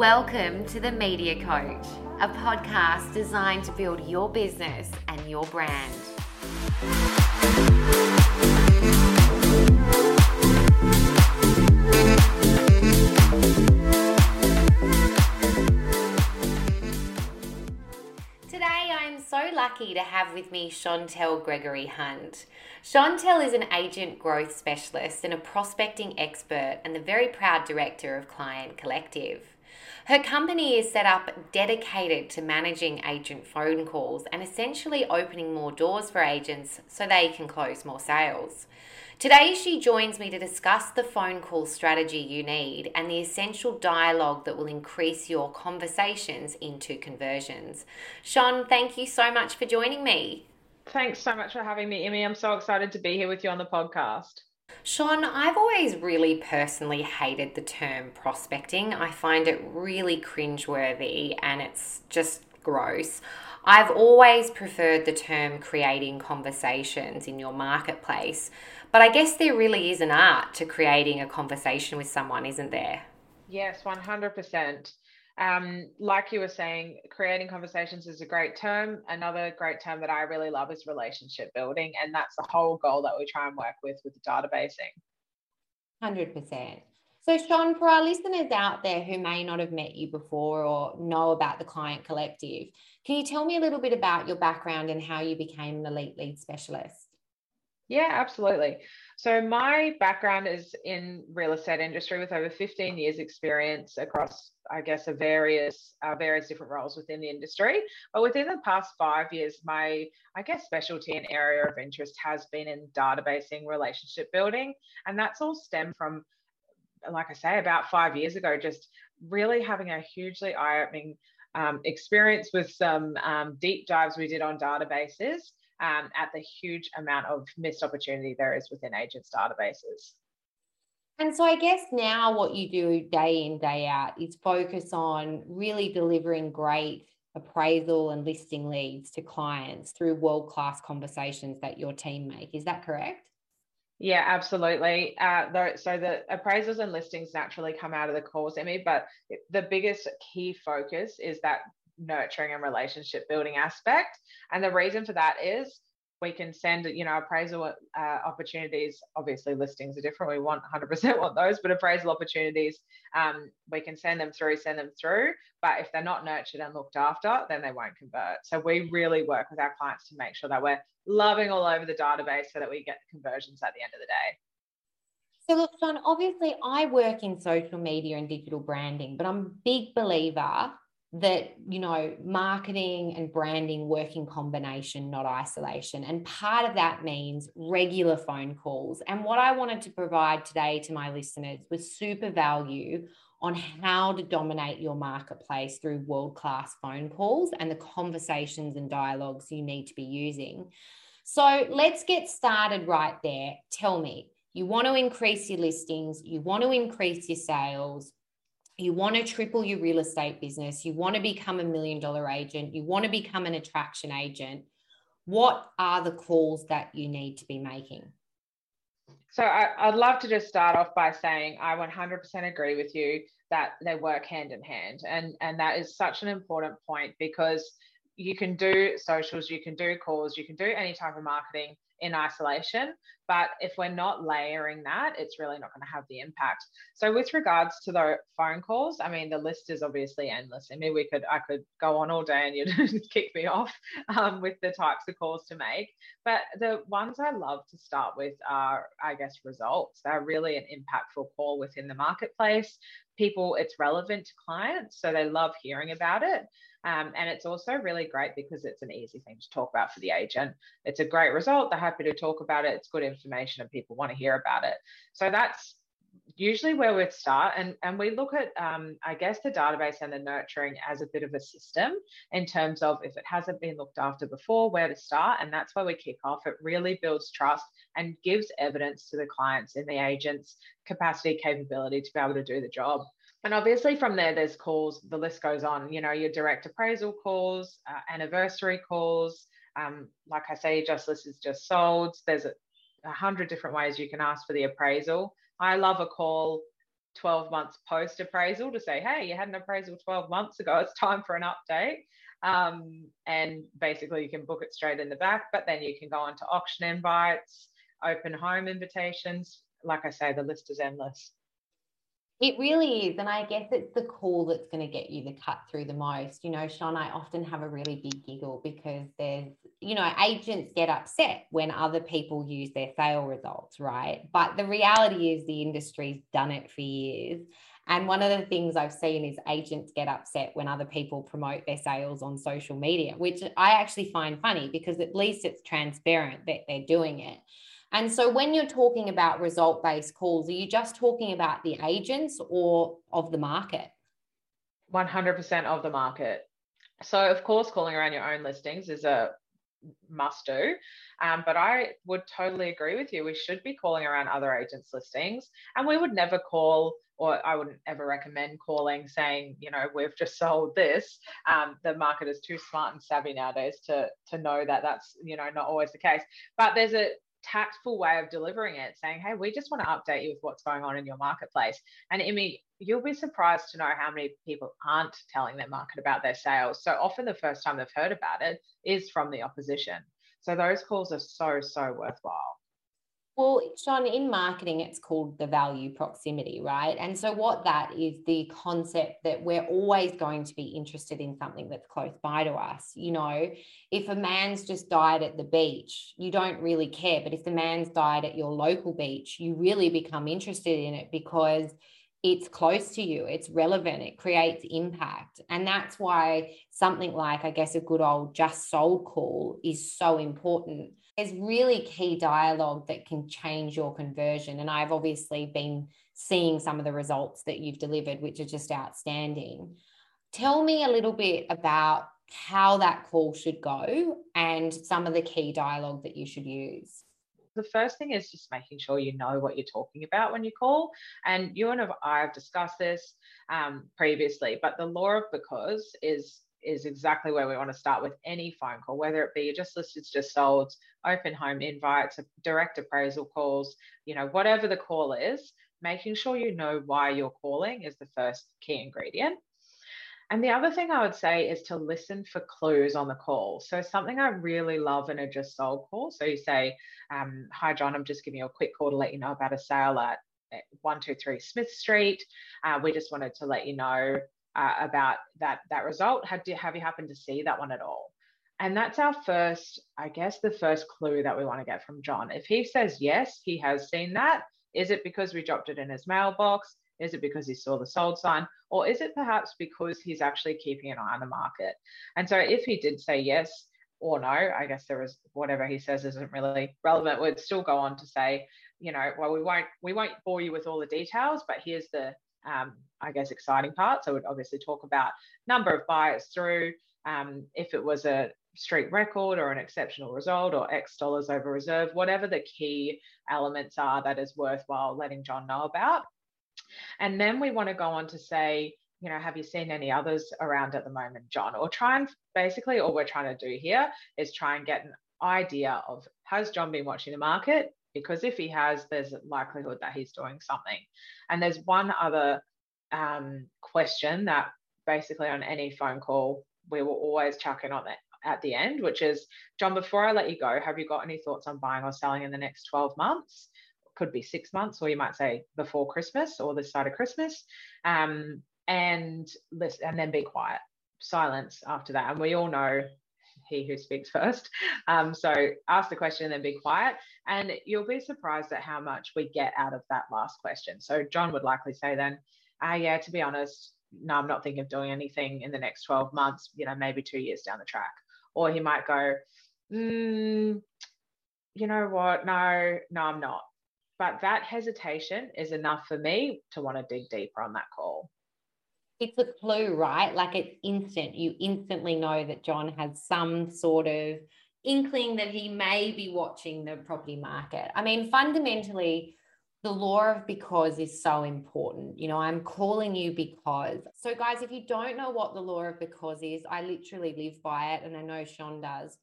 Welcome to the Media Coach, a podcast designed to build your business and your brand. Today, I'm so lucky to have with me Shontelle Gregory Hunt. Shontelle is an agent growth specialist and a prospecting expert, and the very proud director of Client Collective. Her company is set up dedicated to managing agent phone calls and essentially opening more doors for agents so they can close more sales. Today, she joins me to discuss the phone call strategy you need and the essential dialogue that will increase your conversations into conversions. Sean, thank you so much for joining me. Thanks so much for having me, Emmy. I'm so excited to be here with you on the podcast. Sean, I've always really personally hated the term prospecting. I find it really cringeworthy and it's just gross. I've always preferred the term creating conversations in your marketplace, but I guess there really is an art to creating a conversation with someone, isn't there? Yes, 100%. Um, like you were saying, creating conversations is a great term. Another great term that I really love is relationship building. And that's the whole goal that we try and work with with the databasing. 100%. So, Sean, for our listeners out there who may not have met you before or know about the Client Collective, can you tell me a little bit about your background and how you became an elite lead specialist? Yeah, absolutely. So my background is in real estate industry with over 15 years experience across, I guess, a various uh, various different roles within the industry. But within the past five years, my I guess specialty and area of interest has been in databasing, relationship building, and that's all stemmed from, like I say, about five years ago, just really having a hugely eye-opening um, experience with some um, deep dives we did on databases um, at the huge amount of missed opportunity there is within agents' databases. And so I guess now what you do day in, day out is focus on really delivering great appraisal and listing leads to clients through world class conversations that your team make. Is that correct? Yeah, absolutely. Uh, so the appraisals and listings naturally come out of the calls, Emmy, but the biggest key focus is that nurturing and relationship building aspect. And the reason for that is we can send, you know, appraisal uh, opportunities. Obviously, listings are different. We want 100% want those, but appraisal opportunities, um, we can send them through, send them through. But if they're not nurtured and looked after, then they won't convert. So we really work with our clients to make sure that we're loving all over the database so that we get conversions at the end of the day. So look, Sean, obviously I work in social media and digital branding, but I'm a big believer that you know marketing and branding work in combination not isolation. And part of that means regular phone calls. And what i wanted to provide today to my listeners was super value on how to dominate your marketplace through world class phone calls and the conversations and dialogues you need to be using. So let's get started right there. Tell me you want to increase your listings you want to increase your sales you want to triple your real estate business, you want to become a million dollar agent, you want to become an attraction agent, what are the calls that you need to be making? So I, would love to just start off by saying I 100% agree with you that they work hand in hand, and and that is such an important point because you can do socials, you can do calls, you can do any type of marketing in isolation. But if we're not layering that, it's really not going to have the impact. So with regards to the phone calls, I mean, the list is obviously endless. I mean, we could, I could go on all day and you'd kick me off um, with the types of calls to make. But the ones I love to start with are, I guess, results. They're really an impactful call within the marketplace. People, it's relevant to clients, so they love hearing about it. Um, and it's also really great because it's an easy thing to talk about for the agent. It's a great result. They're happy to talk about it. It's good information and people want to hear about it. So that's usually where we'd start. And, and we look at, um, I guess, the database and the nurturing as a bit of a system in terms of if it hasn't been looked after before, where to start. And that's where we kick off. It really builds trust and gives evidence to the clients in the agent's capacity, capability to be able to do the job and obviously from there there's calls the list goes on you know your direct appraisal calls uh, anniversary calls um, like i say just list is just sold there's a, a hundred different ways you can ask for the appraisal i love a call 12 months post appraisal to say, hey, you had an appraisal 12 months ago, it's time for an update. Um, and basically, you can book it straight in the back, but then you can go on to auction invites, open home invitations. Like I say, the list is endless. It really is. And I guess it's the call that's going to get you the cut through the most. You know, Sean, I often have a really big giggle because there's, you know, agents get upset when other people use their sale results, right? But the reality is the industry's done it for years. And one of the things I've seen is agents get upset when other people promote their sales on social media, which I actually find funny because at least it's transparent that they're doing it. And so when you're talking about result based calls, are you just talking about the agents or of the market? 100% of the market. So, of course, calling around your own listings is a must do. Um, but I would totally agree with you. We should be calling around other agents' listings, and we would never call, or I wouldn't ever recommend calling saying, you know, we've just sold this. Um, the market is too smart and savvy nowadays to to know that that's you know not always the case. But there's a tactful way of delivering it, saying, hey, we just want to update you with what's going on in your marketplace. And Emmy, you'll be surprised to know how many people aren't telling their market about their sales. So often the first time they've heard about it is from the opposition. So those calls are so, so worthwhile. Well, Sean, in marketing, it's called the value proximity, right? And so, what that is the concept that we're always going to be interested in something that's close by to us. You know, if a man's just died at the beach, you don't really care. But if the man's died at your local beach, you really become interested in it because it's close to you, it's relevant, it creates impact. And that's why something like, I guess, a good old just sold call is so important there's really key dialogue that can change your conversion. And I've obviously been seeing some of the results that you've delivered, which are just outstanding. Tell me a little bit about how that call should go and some of the key dialogue that you should use. The first thing is just making sure you know what you're talking about when you call. And you and I have discussed this um, previously, but the law of because is is exactly where we want to start with any phone call, whether it be just listed, just sold, open home invites, direct appraisal calls, you know, whatever the call is, making sure you know why you're calling is the first key ingredient. And the other thing I would say is to listen for clues on the call. So, something I really love in a just sold call. So, you say, um, Hi, John, I'm just giving you a quick call to let you know about a sale at 123 Smith Street. Uh, we just wanted to let you know uh, about that that result. Have, you, have you happened to see that one at all? And that's our first, I guess, the first clue that we want to get from John. If he says yes, he has seen that. Is it because we dropped it in his mailbox? Is it because he saw the sold sign? Or is it perhaps because he's actually keeping an eye on the market? And so if he did say yes or no, I guess there is whatever he says isn't really relevant. We'd still go on to say, you know, well, we won't we won't bore you with all the details, but here's the um, I guess, exciting part. So we'd obviously talk about number of buyers through, um, if it was a street record or an exceptional result or X dollars over reserve, whatever the key elements are that is worthwhile letting John know about. And then we want to go on to say, you know, have you seen any others around at the moment, John? Or try and basically, all we're trying to do here is try and get an idea of has John been watching the market? Because if he has, there's a likelihood that he's doing something. And there's one other um, question that basically on any phone call we will always chuck in on it at the end, which is John, before I let you go, have you got any thoughts on buying or selling in the next 12 months? Could be six months, or you might say before Christmas or this side of Christmas. Um, and listen, and then be quiet, silence after that. And we all know he who speaks first. Um, so ask the question and then be quiet. And you'll be surprised at how much we get out of that last question. So John would likely say then, ah, yeah, to be honest, no, I'm not thinking of doing anything in the next 12 months, you know, maybe two years down the track. Or he might go, mm, you know what? No, no, I'm not. But that hesitation is enough for me to want to dig deeper on that call it's a clue, right? Like it's instant. You instantly know that John has some sort of inkling that he may be watching the property market. I mean, fundamentally, the law of because is so important. You know, I'm calling you because. So, guys, if you don't know what the law of because is, I literally live by it, and I know Sean does.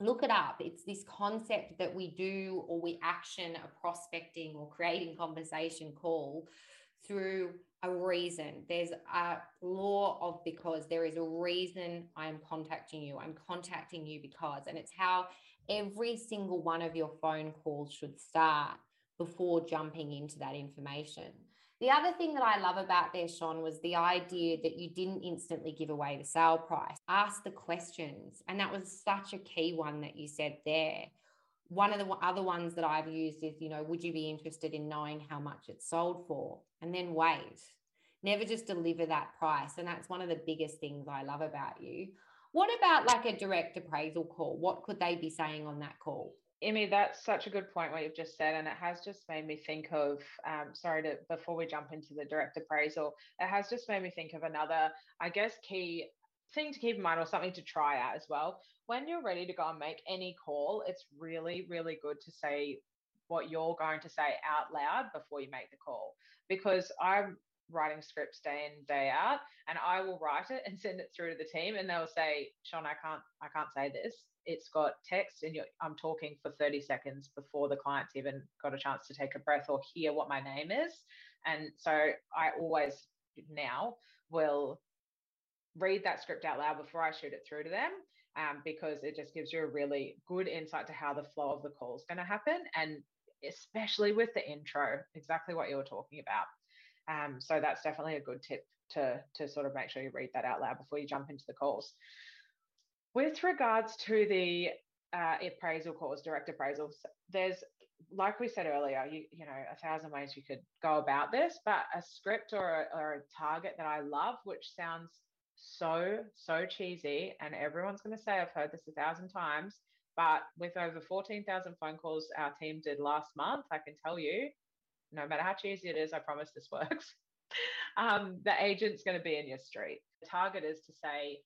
Look it up. It's this concept that we do or we action a prospecting or creating conversation call through a reason. There's a law of because there is a reason I'm contacting you. I'm contacting you because, and it's how every single one of your phone calls should start before jumping into that information. The other thing that I love about there, Sean, was the idea that you didn't instantly give away the sale price. Ask the questions. And that was such a key one that you said there. One of the other ones that I've used is, you know, would you be interested in knowing how much it's sold for? And then wait. Never just deliver that price. And that's one of the biggest things I love about you. What about like a direct appraisal call? What could they be saying on that call? Emmy, that's such a good point what you've just said, and it has just made me think of. Um, sorry to before we jump into the direct appraisal, it has just made me think of another, I guess, key thing to keep in mind or something to try out as well. When you're ready to go and make any call, it's really, really good to say what you're going to say out loud before you make the call, because I'm writing scripts day in day out and i will write it and send it through to the team and they'll say sean i can't i can't say this it's got text and I'm talking for 30 seconds before the client's even got a chance to take a breath or hear what my name is. And so I always now will read that script out loud before I shoot it through to them um, because it just gives you a really good insight to how the flow of the call is going to happen. And especially with the intro, exactly what you were talking about. Um, so that's definitely a good tip to, to sort of make sure you read that out loud before you jump into the calls. With regards to the uh, appraisal calls, direct appraisals, there's like we said earlier, you you know a thousand ways you could go about this, but a script or a, or a target that I love, which sounds so so cheesy, and everyone's going to say I've heard this a thousand times, but with over fourteen thousand phone calls our team did last month, I can tell you, no matter how cheesy it is, I promise this works. um, the agent's going to be in your street. The target is to say,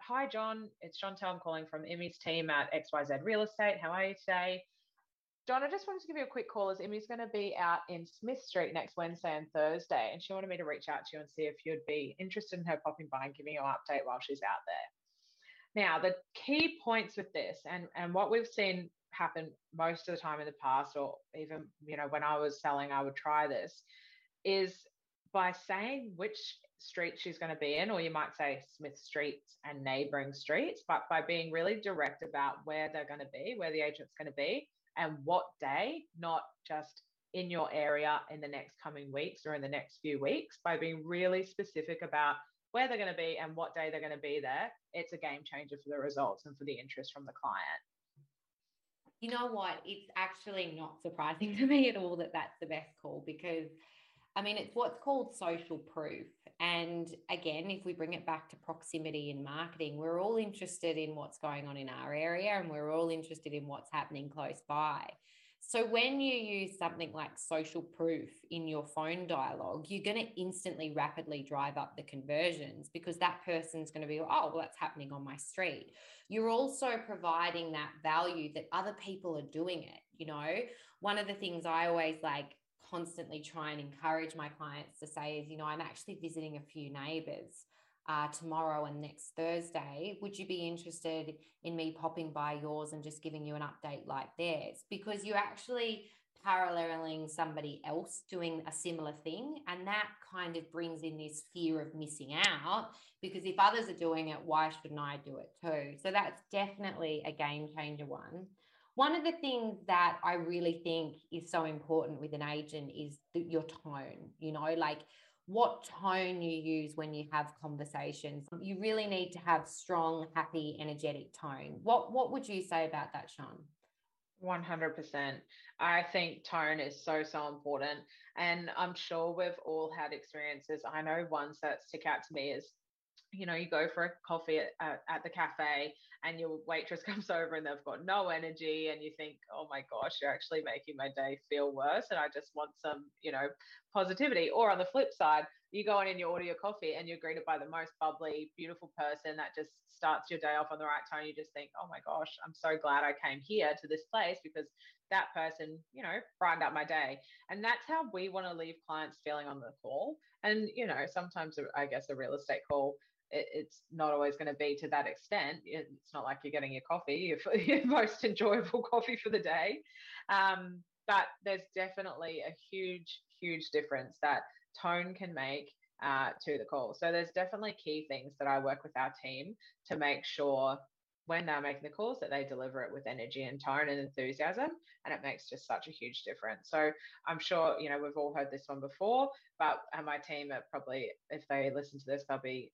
Hi, John. It's Shontelle. I'm calling from Emmy's team at XYZ Real Estate. How are you today? John, I just wanted to give you a quick call as Emmy's going to be out in Smith Street next Wednesday and Thursday, and she wanted me to reach out to you and see if you'd be interested in her popping by and giving you an update while she's out there. Now, the key points with this, and, and what we've seen happen most of the time in the past, or even you know when I was selling, I would try this, is by saying which street she's going to be in, or you might say Smith Street and neighboring streets, but by being really direct about where they're going to be, where the agent's going to be, and what day, not just in your area in the next coming weeks or in the next few weeks, by being really specific about where they're going to be and what day they're going to be there, it's a game changer for the results and for the interest from the client. You know what? It's actually not surprising to me at all that that's the best call because I mean, it's what's called social proof. And again, if we bring it back to proximity in marketing, we're all interested in what's going on in our area and we're all interested in what's happening close by. So when you use something like social proof in your phone dialogue, you're going to instantly rapidly drive up the conversions because that person's going to be, oh, well, that's happening on my street. You're also providing that value that other people are doing it. You know, one of the things I always like constantly try and encourage my clients to say is, you know, I'm actually visiting a few neighbors uh, tomorrow and next Thursday. Would you be interested in me popping by yours and just giving you an update like theirs? Because you're actually paralleling somebody else doing a similar thing. And that kind of brings in this fear of missing out because if others are doing it, why shouldn't I do it too? So that's definitely a game changer one. One of the things that I really think is so important with an agent is the, your tone, you know, like what tone you use when you have conversations. You really need to have strong, happy, energetic tone. What what would you say about that, Sean? 100%. I think tone is so, so important. And I'm sure we've all had experiences. I know ones that stick out to me is you know, you go for a coffee at, at, at, the cafe and your waitress comes over and they've got no energy and you think, oh my gosh, you're actually making my day feel worse. And I just want some, you know, positivity. Or on the flip side, you go in and you order your coffee and you're greeted by the most bubbly, beautiful person that just starts your day off on the right tone. You just think, oh my gosh, I'm so glad I came here to this place because that person, you know, brightened up my day. And that's how we want to leave clients feeling on the call. And, you know, sometimes I guess a real estate call it, it's not always going to be to that extent. It's not like you're getting your coffee, your, your most enjoyable coffee for the day. Um, but there's definitely a huge, huge difference that tone can make uh, to the call. So there's definitely key things that I work with our team to make sure when they're making the calls that they deliver it with energy and tone and enthusiasm and it makes just such a huge difference so i'm sure you know we've all heard this one before but my team are probably if they listen to this they'll be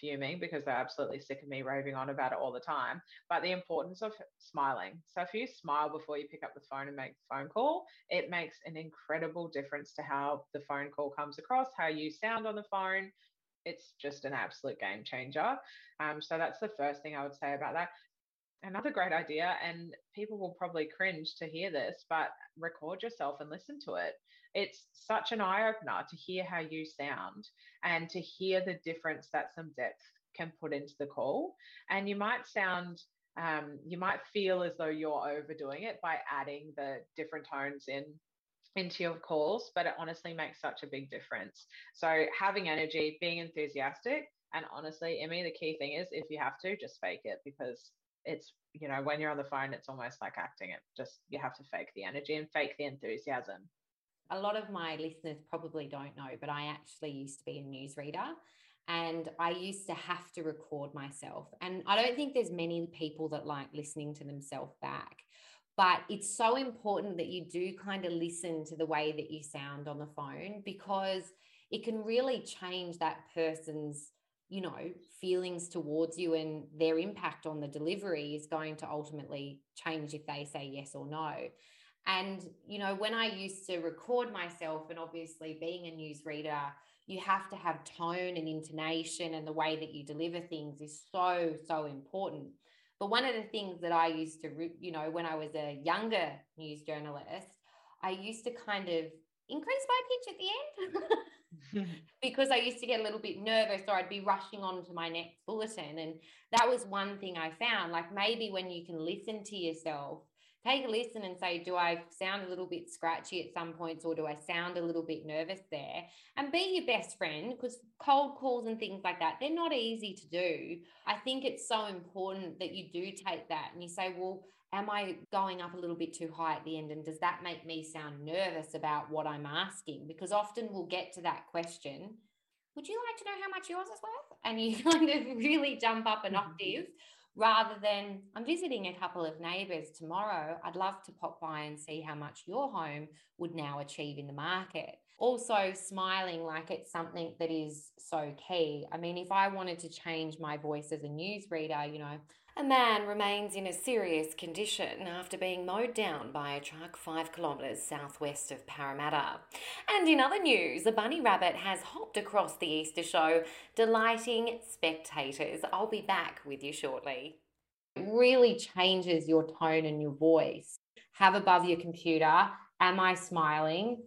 fuming because they're absolutely sick of me raving on about it all the time. But the importance of smiling. So if you smile before you pick up the phone and make the phone call, it makes an incredible difference to how the phone call comes across, how you sound on the phone. It's just an absolute game changer. Um, so that's the first thing I would say about that. Another great idea, and people will probably cringe to hear this, but record yourself and listen to it it's such an eye opener to hear how you sound and to hear the difference that some depth can put into the call. And you might sound, um, you might feel as though you're overdoing it by adding the different tones in into your calls, but it honestly makes such a big difference. So having energy, being enthusiastic, and honestly, Emmy, the key thing is if you have to, just fake it because it's you know when you're on the phone, it's almost like acting. It just you have to fake the energy and fake the enthusiasm a lot of my listeners probably don't know, but I actually used to be a newsreader and I used to have to record myself. And I don't think there's many people that like listening to themselves back. But it's so important that you do kind of listen to the way that you sound on the phone because it can really change that person's you know feelings towards you and their impact on the delivery is going to ultimately change if they say yes or no and, you know, when I used to record myself, and obviously being a newsreader, you have to have tone and intonation, and the way that you deliver things is so, so important. But one of the things that I used to, you know, when I was a younger news journalist, I used to kind of increase my pitch at the end because I used to get a little bit nervous or I'd be rushing on to my next bulletin. And that was one thing I found like maybe when you can listen to yourself take a listen and say, do I sound a little bit scratchy at some points or do I sound a little bit nervous there? And be your best friend because cold calls and things like that, they're not easy to do. I think it's so important that you do take that and you say, well, am I going up a little bit too high at the end? And does that make me sound nervous about what I'm asking? Because often we'll get to that question. Would you like to know how much yours is worth? And you kind of really jump up an mm-hmm. octave rather than I'm visiting a couple of neighbours tomorrow. I'd love to pop by and see how much your home would now achieve in the market. Also, smiling like it's something that is so key. I mean, if I wanted to change my voice as a newsreader, you know, a man remains in a serious condition after being mowed down by a truck five kilometres southwest of Parramatta. And in other news, a bunny rabbit has hopped across the Easter show, delighting spectators. I'll be back with you shortly. It really changes your tone and your voice. Have above your computer, am I smiling?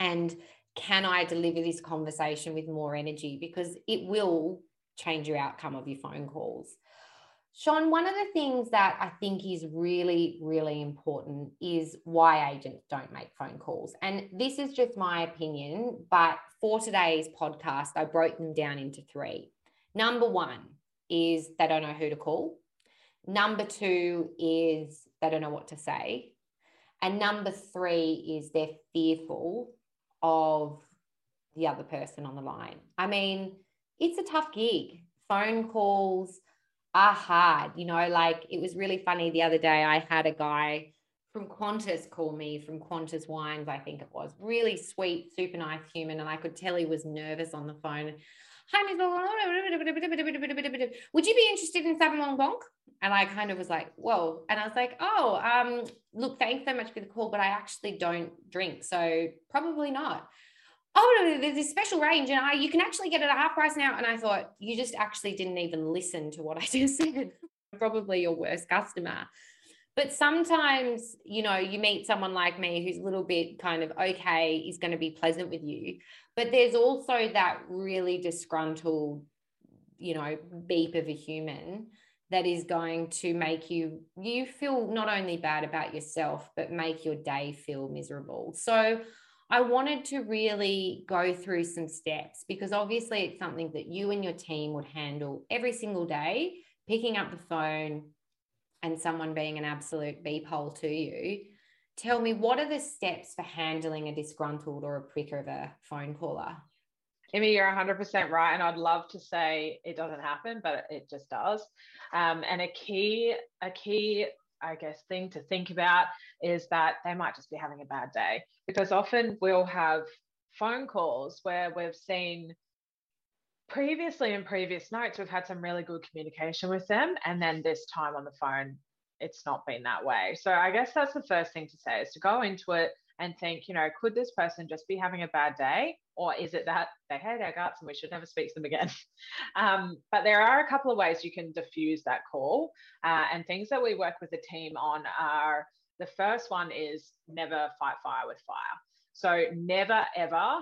And can I deliver this conversation with more energy? Because it will change your outcome of your phone calls. Sean, one of the things that I think is really, really important is why agents don't make phone calls. And this is just my opinion, but for today's podcast, I broke them down into three. Number one is they don't know who to call. Number two is they don't know what to say. And number three is they're fearful of the other person on the line. I mean, it's a tough gig. Phone calls, are hard. You know, like it was really funny the other day. I had a guy from Qantas call me from Qantas Wines, I think it was. Really sweet, super nice human. And I could tell he was nervous on the phone. Hi, Miss Would you be interested in Sauvignon Blanc? And I kind of was like, whoa. And I was like, oh, um, look, thanks so much for the call, but I actually don't drink. So probably not oh there's this special range and I you can actually get it at half price now. And I thought, you just actually didn't even listen to what I just said. Probably your worst customer. But sometimes, you know, you meet someone like me who's a little bit kind of okay, is going to be pleasant with you. But there's also that really disgruntled, you know, beep of a human that is going to make you you feel not only bad about yourself but make your day feel miserable. So I wanted to really go through some steps because obviously it's something that you and your team would handle every single day, picking up the phone and someone being an absolute beep hole to you. Tell me, what are the steps for handling a disgruntled or a prick of a phone caller? Emmy, you're 100% right. And I'd love to say it doesn't happen, but it just does. Um, and a key, a key, I guess, thing to think about is that they might just be having a bad day because often we'll have phone calls where we've seen previously in previous notes, we've had some really good communication with them. And then this time on the phone, it's not been that way. So I guess that's the first thing to say is to go into it and think, you know, could this person just be having a bad day? Or is it that they hate our guts and we should never speak to them again? um, but there are a couple of ways you can diffuse that call. Uh, and things that we work with the team on are the first one is never fight fire with fire. So never ever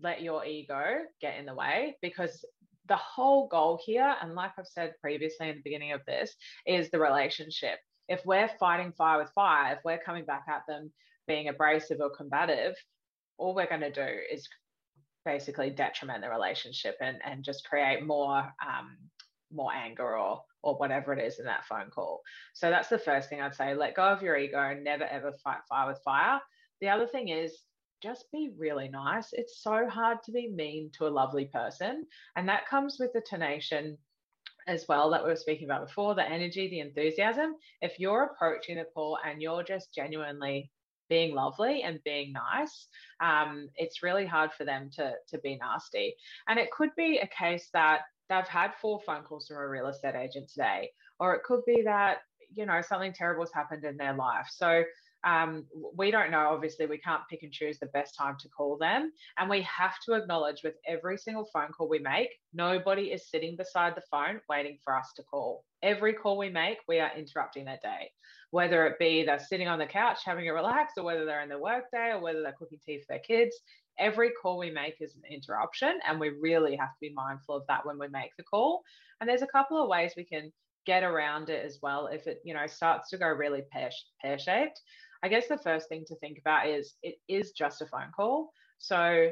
let your ego get in the way because the whole goal here, and like I've said previously in the beginning of this, is the relationship. If we're fighting fire with fire, if we're coming back at them being abrasive or combative, all we're going to do is basically detriment the relationship and, and just create more um, more anger or or whatever it is in that phone call. So that's the first thing I'd say. Let go of your ego and never ever fight fire with fire. The other thing is just be really nice. It's so hard to be mean to a lovely person. And that comes with the tonation as well that we were speaking about before the energy, the enthusiasm. If you're approaching the call and you're just genuinely being lovely and being nice, um, it's really hard for them to, to be nasty. And it could be a case that they've had four phone calls from a real estate agent today, or it could be that, you know, something terrible has happened in their life. So um, we don't know, obviously, we can't pick and choose the best time to call them. And we have to acknowledge with every single phone call we make, nobody is sitting beside the phone waiting for us to call. Every call we make, we are interrupting their day, whether it be they're sitting on the couch having a relax, or whether they're in their work day, or whether they're cooking tea for their kids. Every call we make is an interruption, and we really have to be mindful of that when we make the call. And there's a couple of ways we can get around it as well if it you know starts to go really pear shaped I guess the first thing to think about is it is just a phone call. So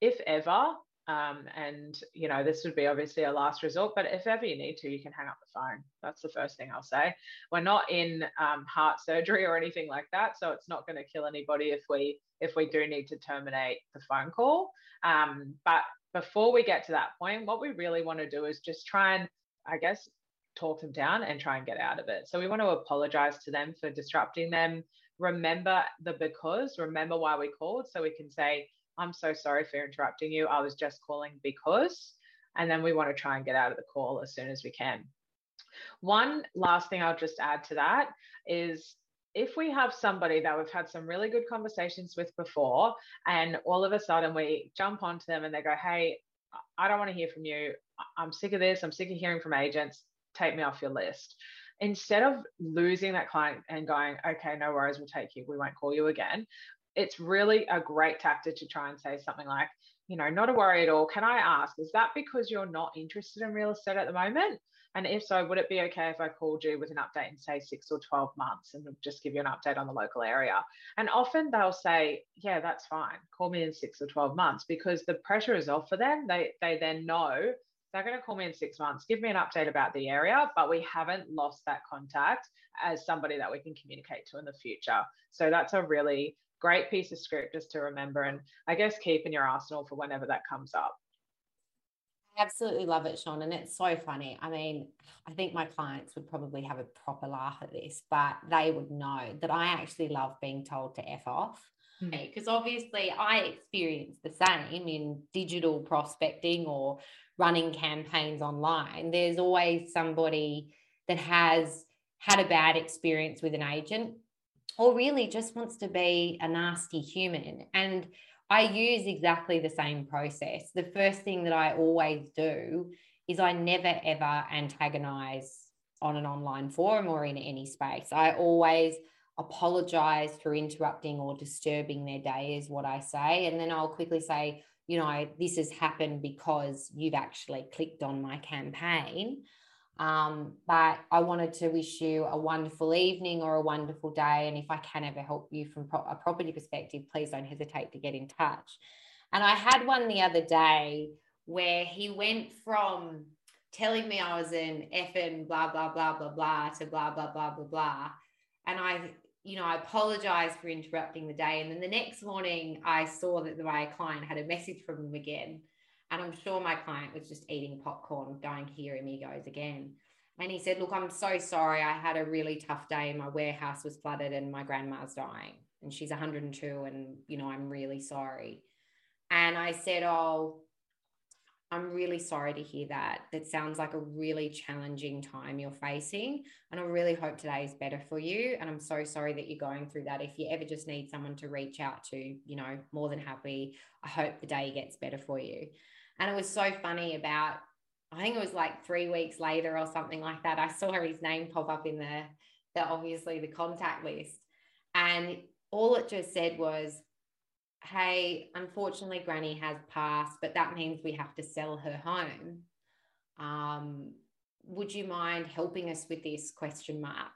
if ever, um, and you know this would be obviously a last resort, but if ever you need to, you can hang up the phone. That's the first thing I'll say. We're not in um, heart surgery or anything like that, so it's not going to kill anybody if we if we do need to terminate the phone call. Um, but before we get to that point, what we really want to do is just try and I guess talk them down and try and get out of it. So we want to apologize to them for disrupting them remember the because, remember why we called. So we can say, I'm so sorry for interrupting you. I was just calling because. And then we want to try and get out of the call as soon as we can. One last thing I'll just add to that is if we have somebody that we've had some really good conversations with before, and all of a sudden we jump onto them and they go, Hey, I don't want to hear from you. I'm sick of this. I'm sick of hearing from agents. Take me off your list instead of losing that client and going, okay, no worries, we'll take you, we won't call you again, it's really a great tactic to try and say something like, you know, not a worry at all. Can I ask, is that because you're not interested in real estate at the moment? And if so, would it be okay if I called you with an update in say six or 12 months and just give you an update on the local area? And often they'll say, yeah, that's fine. Call me in six or 12 months because the pressure is off for them. They, they then know they're going to call me in six months, give me an update about the area, but we haven't lost that contact as somebody that we can communicate to in the future. So that's a really great piece of script just to remember and I guess keep in your arsenal for whenever that comes up. I absolutely love it, Sean. And it's so funny. I mean, I think my clients would probably have a proper laugh at this, but they would know that I actually love being told to F off. Because mm. obviously, I experience the same in digital prospecting or running campaigns online, there's always somebody that has had a bad experience with an agent or really just wants to be a nasty human. And I use exactly the same process. The first thing that I always do is I never ever antagonize on an online forum or in any space. I always apologize for interrupting or disturbing their day, is what I say. And then I'll quickly say, you know, this has happened because you've actually clicked on my campaign. Um, but I wanted to wish you a wonderful evening or a wonderful day. And if I can ever help you from pro- a property perspective, please don't hesitate to get in touch. And I had one the other day where he went from telling me I was an effing blah, blah, blah, blah, blah to blah, blah, blah, blah, blah. And I you know, I apologized for interrupting the day. And then the next morning, I saw that my client had a message from him again. And I'm sure my client was just eating popcorn, going, here he goes again. And he said, Look, I'm so sorry. I had a really tough day. My warehouse was flooded and my grandma's dying. And she's 102. And, you know, I'm really sorry. And I said, Oh, I'm really sorry to hear that. That sounds like a really challenging time you're facing. And I really hope today is better for you. And I'm so sorry that you're going through that. If you ever just need someone to reach out to, you know, more than happy. I hope the day gets better for you. And it was so funny about, I think it was like three weeks later or something like that. I saw his name pop up in the, the obviously the contact list. And all it just said was, hey, unfortunately, Granny has passed, but that means we have to sell her home. Um, would you mind helping us with this question mark?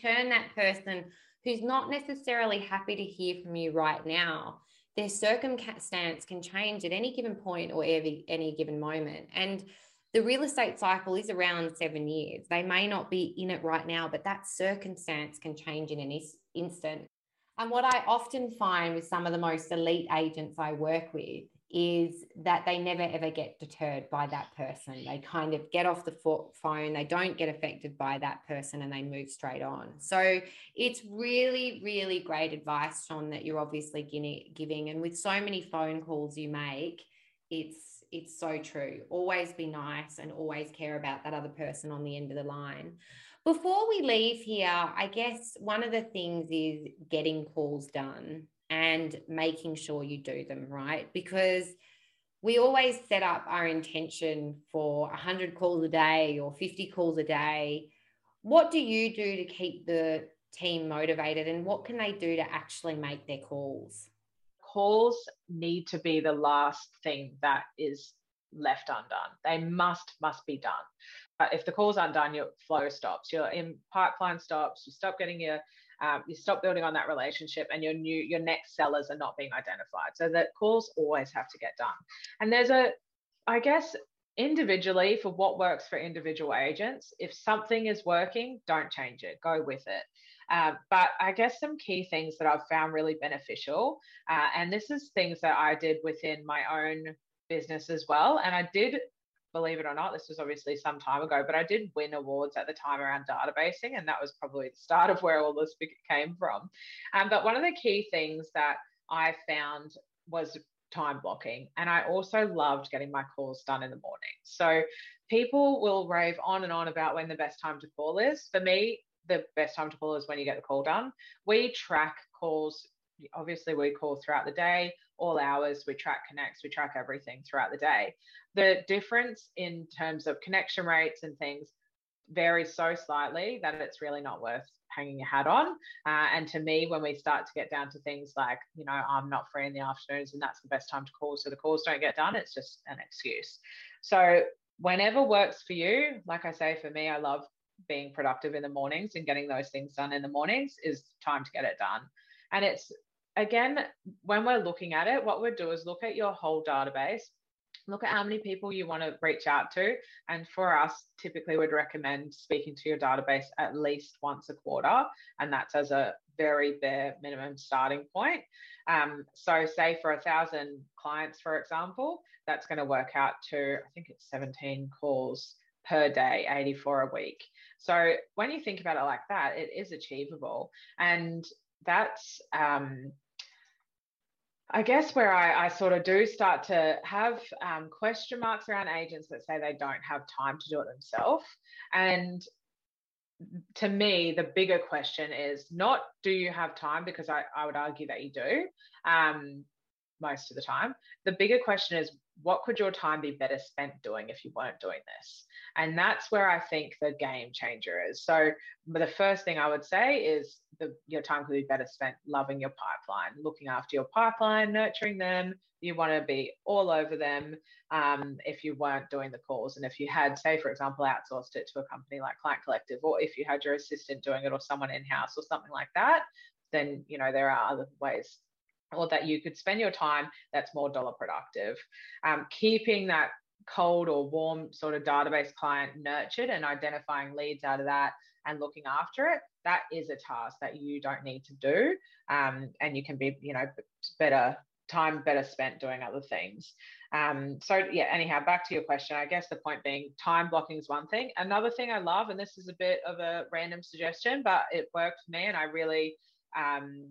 Turn that person who's not necessarily happy to hear from you right now. Their circumstance can change at any given point or every, any given moment. And the real estate cycle is around seven years. They may not be in it right now, but that circumstance can change in an instant. And what I often find with some of the most elite agents I work with is that they never ever get deterred by that person. They kind of get off the phone, they don't get affected by that person, and they move straight on. So it's really, really great advice, Sean, that you're obviously giving. And with so many phone calls you make, it's it's so true. Always be nice and always care about that other person on the end of the line. Before we leave here, I guess one of the things is getting calls done and making sure you do them right because we always set up our intention for 100 calls a day or 50 calls a day. What do you do to keep the team motivated and what can they do to actually make their calls? Calls need to be the last thing that is left undone. They must must be done. If the calls aren't your flow stops, your in pipeline stops, you stop getting your um, you stop building on that relationship and your new your next sellers are not being identified. So that calls always have to get done. And there's a i guess individually for what works for individual agents if something is working don't change it. Go with it. Uh, but i guess some key things that i've found really beneficial uh, and this is things that i did within my own business as well and i did believe it or not, this was obviously some time ago, but I did win awards at the time around databasing, and that was probably the start of where all this came from. Um, but one of the key things that I found was time blocking, and I also loved getting my calls done in the morning. So people will rave on and on about when the best time to call is. For me, the best time to call is when you get the call done. We track calls obviously we call throughout the day all hours we track connects we track everything throughout the day. The difference in terms of connection rates and things varies so slightly that it's really not worth hanging your hat on. Uh, and to me when we start to get down to things like you know i'm not free in the afternoons and that's the best time to call so the calls don't get done it's just an excuse. So whenever works for you like i say for me i love being productive in the mornings and getting those things done in the mornings is time to get it done. And it's again, when we're looking at it, what we'd do is look at your whole database, look at how many people you want to reach out to. And for us, typically we'd recommend speaking to your database at least once a quarter. And that's as a very bare minimum starting point. Um, so, say for a thousand clients, for example, that's going to work out to, I think it's 17 calls per day, 84 a week. So, when you think about it like that, it is achievable. And that's um, I guess where I, I, sort of do start to have um, question marks around agents that say they don't have time to do it themselves. And to me, the bigger question is not do you have time, because I, I would argue that you do um, most of the time. The bigger question is what could your time be better spent doing if you weren't doing this? And that's where I think the game changer is. So the first thing I would say is the, your time could be better spent loving your pipeline, looking after your pipeline, nurturing them. You want to be all over them um, if you weren't doing the calls. And if you had, say, for example, outsourced it to a company like Client Collective, or if you had your assistant doing it or someone in house or something like that, then you know there are other ways or that you could spend your time that's more dollar productive. Um, keeping that cold or warm sort of database client nurtured and identifying leads out of that and looking after it, that is a task that you don't need to do. Um, and you can be, you know, better time better spent doing other things. Um, so yeah, anyhow, back to your question. I guess the point being time blocking is one thing. Another thing I love, and this is a bit of a random suggestion, but it worked for me, and I really um,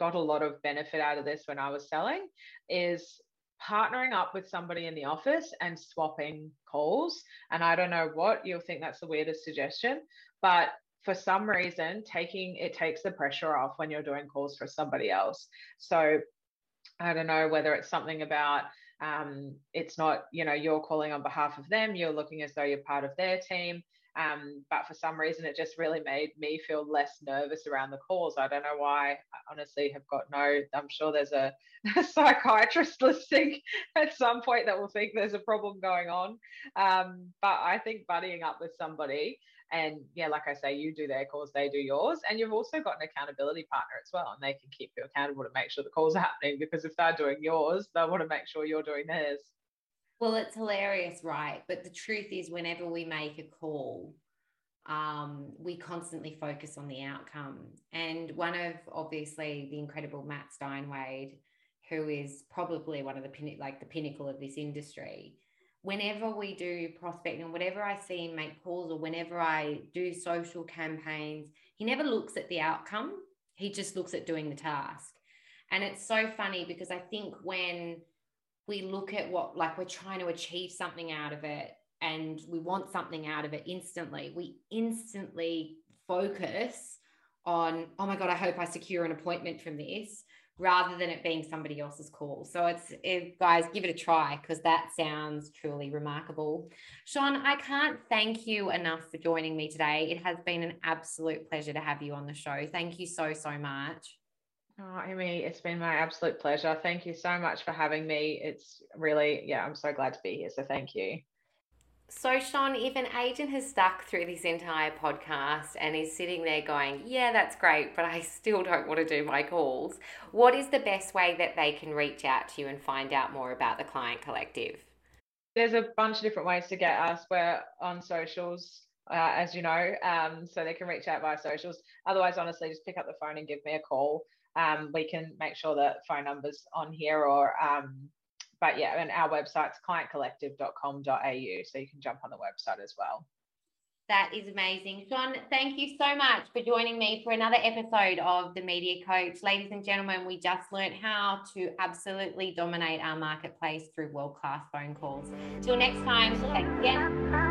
got a lot of benefit out of this when I was selling, is partnering up with somebody in the office and swapping calls. And I don't know what you'll think that's the weirdest suggestion, but for some reason, taking it takes the pressure off when you're doing calls for somebody else. So I don't know whether it's something about um, it's not, you know, you're calling on behalf of them, you're looking as though you're part of their team. Um, but for some reason, it just really made me feel less nervous around the calls. I don't know why. I honestly have got no, I'm sure there's a, a psychiatrist listening at some point that will think there's a problem going on. Um, but I think buddying up with somebody and yeah, like I say, you do their calls, they do yours. And you've also got an accountability partner as well. And they can keep you accountable to make sure the calls are happening because if they're doing yours, they want to make sure you're doing theirs. Well, it's hilarious, right? But the truth is, whenever we make a call, um, we constantly focus on the outcome. And one of obviously the incredible Matt Steinwade, who is probably one of the pin- like the pinnacle of this industry, whenever we do prospecting, whatever I see him make calls or whenever I do social campaigns, he never looks at the outcome. He just looks at doing the task. And it's so funny because I think when we look at what, like, we're trying to achieve something out of it and we want something out of it instantly, we instantly focus on, oh my God, I hope I secure an appointment from this rather than it being somebody else's call. So it's it, guys, give it a try because that sounds truly remarkable. Sean, I can't thank you enough for joining me today. It has been an absolute pleasure to have you on the show. Thank you so so much. Oh, Emmy, it's been my absolute pleasure. Thank you so much for having me. It's really, yeah, I'm so glad to be here. So thank you. So, Sean, if an agent has stuck through this entire podcast and is sitting there going, Yeah, that's great, but I still don't want to do my calls, what is the best way that they can reach out to you and find out more about the Client Collective? There's a bunch of different ways to get us. We're on socials, uh, as you know, um, so they can reach out via socials. Otherwise, honestly, just pick up the phone and give me a call. Um, we can make sure that phone numbers on here or um, but yeah, and our website's clientcollective.com.au. So you can jump on the website as well. That is amazing. Sean, thank you so much for joining me for another episode of The Media Coach. Ladies and gentlemen, we just learned how to absolutely dominate our marketplace through world class phone calls. Till next time, thanks again.